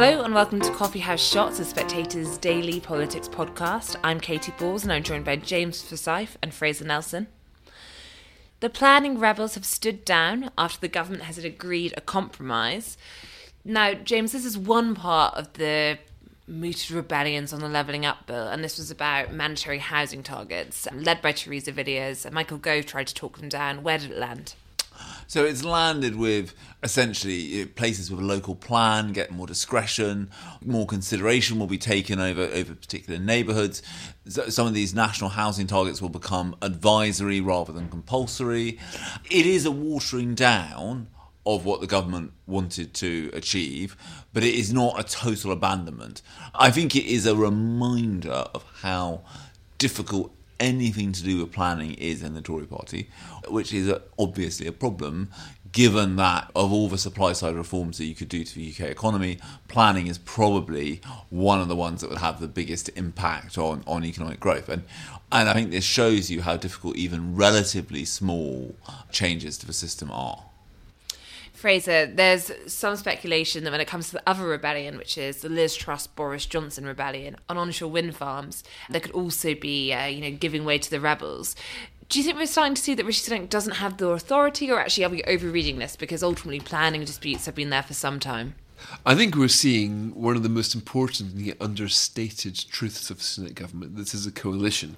Hello and welcome to Coffee House Shots, the Spectator's daily politics podcast. I'm Katy Balls and I'm joined by James Forsyth and Fraser Nelson. The planning rebels have stood down after the government has agreed a compromise. Now, James, this is one part of the mooted rebellions on the Levelling Up Bill, and this was about mandatory housing targets, led by Theresa Villiers. Michael Gove tried to talk them down. Where did it land? So it's landed with essentially eh, places with a local plan get more discretion, more consideration will be taken over over particular neighbourhoods. Some of these national housing targets will become advisory rather than compulsory. It is a watering down of what the government wanted to achieve, but it is not a total abandonment. I think it is a reminder of how difficult anything to do with planning is in the Tory party, which is obviously a problem given that of all the supply side reforms that you could do to the UK economy, planning is probably one of the ones that would have the biggest impact on, on economic growth. And and I think this shows you how difficult even relatively small changes to the system are. Fraser, there's some speculation that when it comes to the other rebellion, which is the Liz Truss Boris Johnson rebellion on onshore wind farms, there could also be, uh, you know, giving way to the rebels. Do you think we're starting to see that Rishi Sunak doesn't have the authority, or actually are we overreading this? Because ultimately, planning disputes have been there for some time. I think we're seeing one of the most important and yet understated truths of the Sunak government. This is a coalition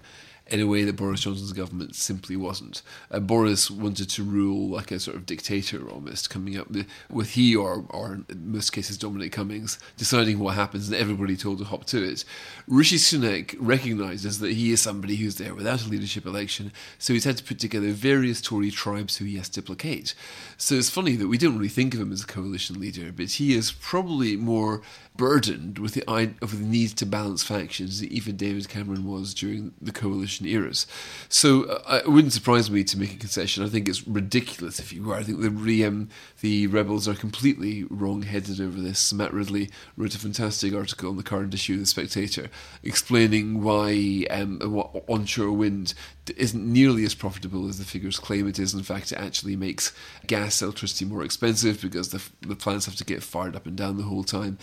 in a way that Boris Johnson's government simply wasn't. Uh, Boris wanted to rule like a sort of dictator almost, coming up with, with he or, or in most cases Dominic Cummings deciding what happens and everybody told to hop to it. Rishi Sunak recognises that he is somebody who's there without a leadership election, so he's had to put together various Tory tribes who he has to placate. So it's funny that we don't really think of him as a coalition leader, but he is probably more burdened with the, of the need to balance factions than even David Cameron was during the coalition eras. So uh, it wouldn't surprise me to make a concession. I think it's ridiculous if you were. I think the um, the rebels are completely wrong-headed over this. Matt Ridley wrote a fantastic article on the current issue of the Spectator explaining why um, onshore wind isn't nearly as profitable as the figures claim it is. In fact, it actually makes gas electricity more expensive because the, the plants have to get fired up and down the whole time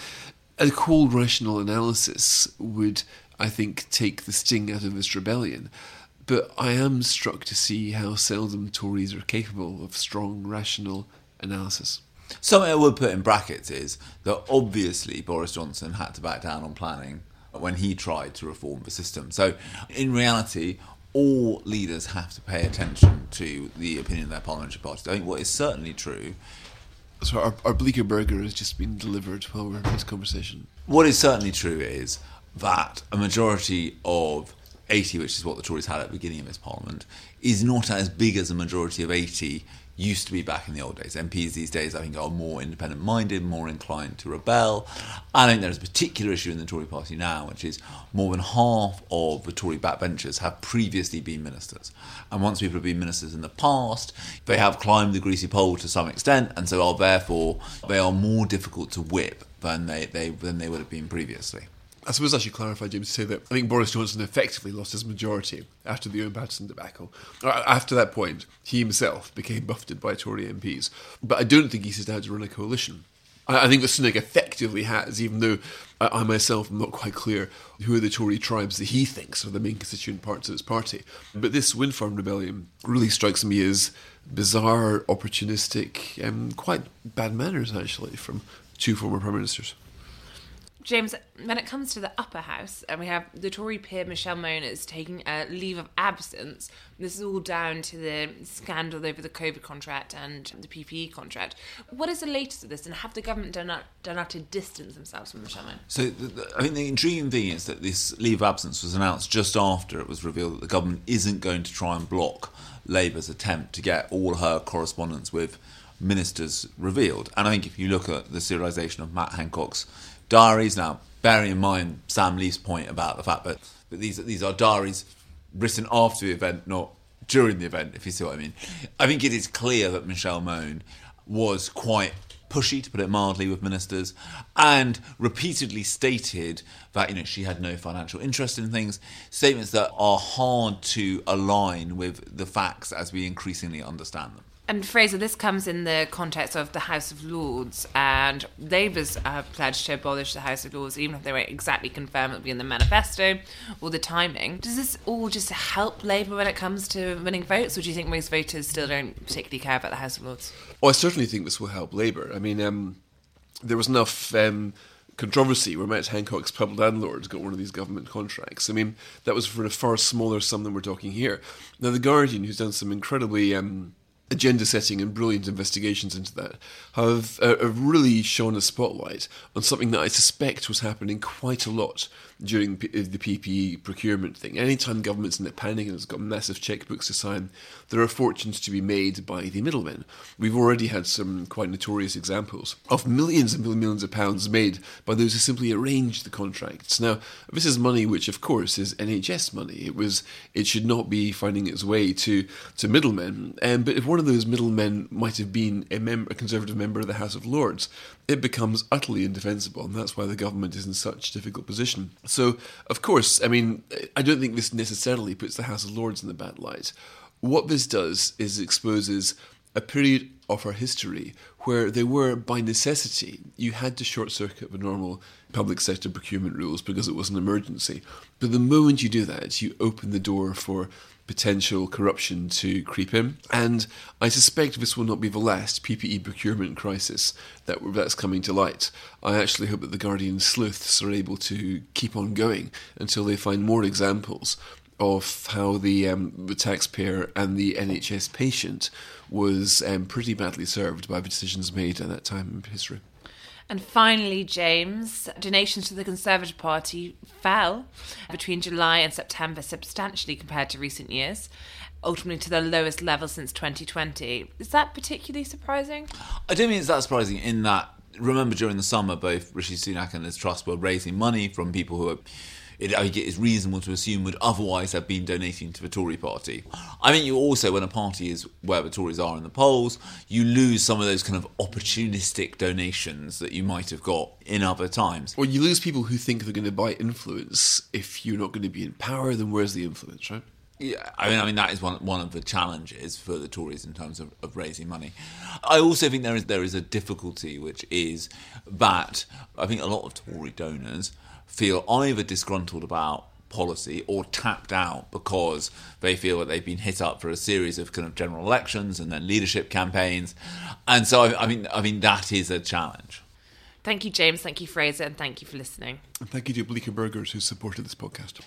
a cold rational analysis would, I think, take the sting out of this rebellion. But I am struck to see how seldom Tories are capable of strong rational analysis. Something I would put in brackets is that obviously Boris Johnson had to back down on planning when he tried to reform the system. So, in reality, all leaders have to pay attention to the opinion of their parliamentary parties. I think what is certainly true so our, our bleecker burger has just been delivered while we're having this conversation. What is certainly true is that a majority of 80, which is what the Tories had at the beginning of this parliament, is not as big as a majority of 80 used to be back in the old days. MPs these days, I think, are more independent minded, more inclined to rebel. I think there's a particular issue in the Tory party now, which is more than half of the Tory backbenchers have previously been ministers. And once people have been ministers in the past, they have climbed the greasy pole to some extent, and so are therefore they are more difficult to whip than they, they than they would have been previously. I suppose I should clarify, James, to say that I think Boris Johnson effectively lost his majority after the Owen Paterson debacle. Uh, after that point, he himself became buffeted by Tory MPs. But I don't think he's out to run a coalition. I think that Sunak effectively has, even though I myself am not quite clear who are the Tory tribes that he thinks are the main constituent parts of his party. But this wind farm rebellion really strikes me as bizarre, opportunistic, and quite bad manners, actually, from two former prime ministers. James, when it comes to the upper house, and we have the Tory peer Michelle Moniz taking a leave of absence, this is all down to the scandal over the COVID contract and the PPE contract. What is the latest of this, and have the government done out, done out to distance themselves from Michelle Moniz? So, the, the, I think the intriguing thing is that this leave of absence was announced just after it was revealed that the government isn't going to try and block Labour's attempt to get all her correspondence with ministers revealed. And I think if you look at the serialisation of Matt Hancock's diaries. Now, bearing in mind Sam Leith's point about the fact that, that these these are diaries written after the event, not during the event, if you see what I mean. I think it is clear that Michelle Mone was quite pushy, to put it mildly, with ministers, and repeatedly stated that you know she had no financial interest in things. Statements that are hard to align with the facts as we increasingly understand them. And Fraser, this comes in the context of the House of Lords, and Labour's uh, pledged to abolish the House of Lords, even if they weren't exactly confirmed it'll be in the manifesto or the timing. Does this all just help Labour when it comes to winning votes, or do you think most voters still don't particularly care about the House of Lords? Well, I certainly think this will help Labour. I mean, um, there was enough. Um, controversy where Matt Hancock's pub landlords got one of these government contracts. I mean, that was for a far smaller sum than we're talking here. Now, The Guardian, who's done some incredibly um, agenda setting and brilliant investigations into that have, uh, have really shone a spotlight on something that I suspect was happening quite a lot during the PPE procurement thing. Anytime government's in a panic and it's got massive checkbooks to sign, there are fortunes to be made by the middlemen. We've already had some quite notorious examples of millions and millions of pounds made by those who simply arranged the contracts. Now, this is money which, of course, is NHS money. It was it should not be finding its way to to middlemen. Um, but if one of those middlemen might have been a, mem- a Conservative member of the House of Lords, it becomes utterly indefensible, and that's why the government is in such a difficult position. So, of course, I mean, I don't think this necessarily puts the House of Lords in the bad light. What this does is exposes a period of our history where they were, by necessity, you had to short circuit the normal public sector procurement rules because it was an emergency. But the moment you do that, you open the door for potential corruption to creep in. And I suspect this will not be the last PPE procurement crisis that that's coming to light. I actually hope that the Guardian sleuths are able to keep on going until they find more examples of how the um, the taxpayer and the NHS patient was um, pretty badly served by the decisions made at that time in history. And finally, James, donations to the Conservative Party fell between July and September substantially compared to recent years, ultimately to the lowest level since 2020. Is that particularly surprising? I don't mean it's that surprising in that, remember during the summer, both Rishi Sunak and Liz Truss were raising money from people who are it, I think it is reasonable to assume would otherwise have been donating to the Tory party. I think you also, when a party is where the Tories are in the polls, you lose some of those kind of opportunistic donations that you might have got in other times. Or you lose people who think they're going to buy influence if you're not going to be in power, then where's the influence, right? Yeah, I mean, I mean that is one one of the challenges for the Tories in terms of, of raising money. I also think there is there is a difficulty, which is that I think a lot of Tory donors feel either disgruntled about policy or tapped out because they feel that they've been hit up for a series of kind of general elections and then leadership campaigns, and so I, I mean, I mean that is a challenge. Thank you, James. Thank you, Fraser, and thank you for listening. And thank you to Bleecker Burgers who supported this podcast.